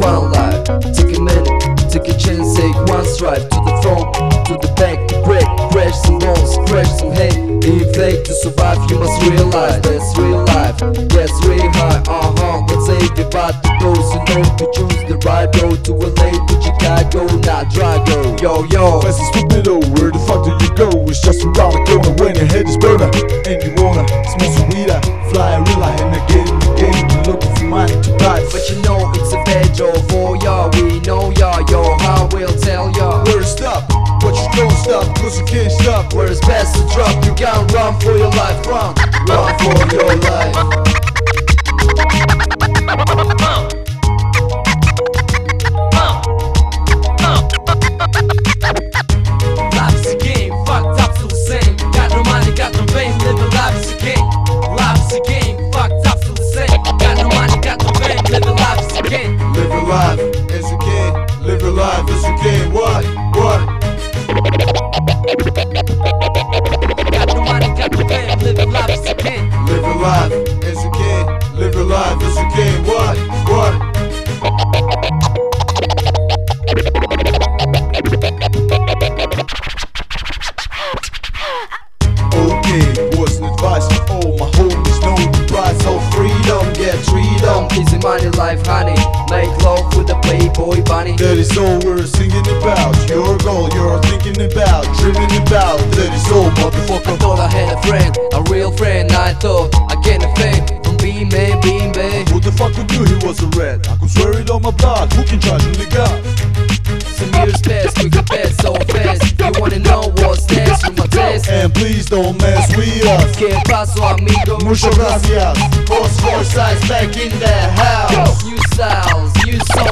one life. Take a minute, take a chance, take one stride to the front, to the back, To break, crash some bones, crash some hate. If they to survive, you must realize that's real life. Yes, real high, uh huh. What's to goes, you know, to choose the right road to a late which to not Drago. Yo, Yo, yo, fast as torpedo, where the fuck do you go? It's just around the corner when your head is burner, and you wanna smoke some weed, fly around. We know ya, yo. I will tell ya. Where to stop? But you don't stop, cause you can't stop. Where it's best to drop, you can run for your life, run, run for your life. Life as you can. What? What? Okay, what's an advice for all my homies? Know the price of freedom, get freedom. Easy money life, honey. Make love with a playboy bunny. That is all we're singing about. Your goal, you're thinking about, dreaming about. That is all, I motherfucker. thought I had a friend, a real friend. I thought I can't a fame from being man, being bad. Who the fuck knew he was a rat? I could swear it on my blood. Who can charge me God? Some years passed, we got bad so fast. You wanna know what's next my test? And please don't mess with us. Que paso, amigo? Muchas gracias. Boss 4 Sides back in the house. New styles, new songs, just down, just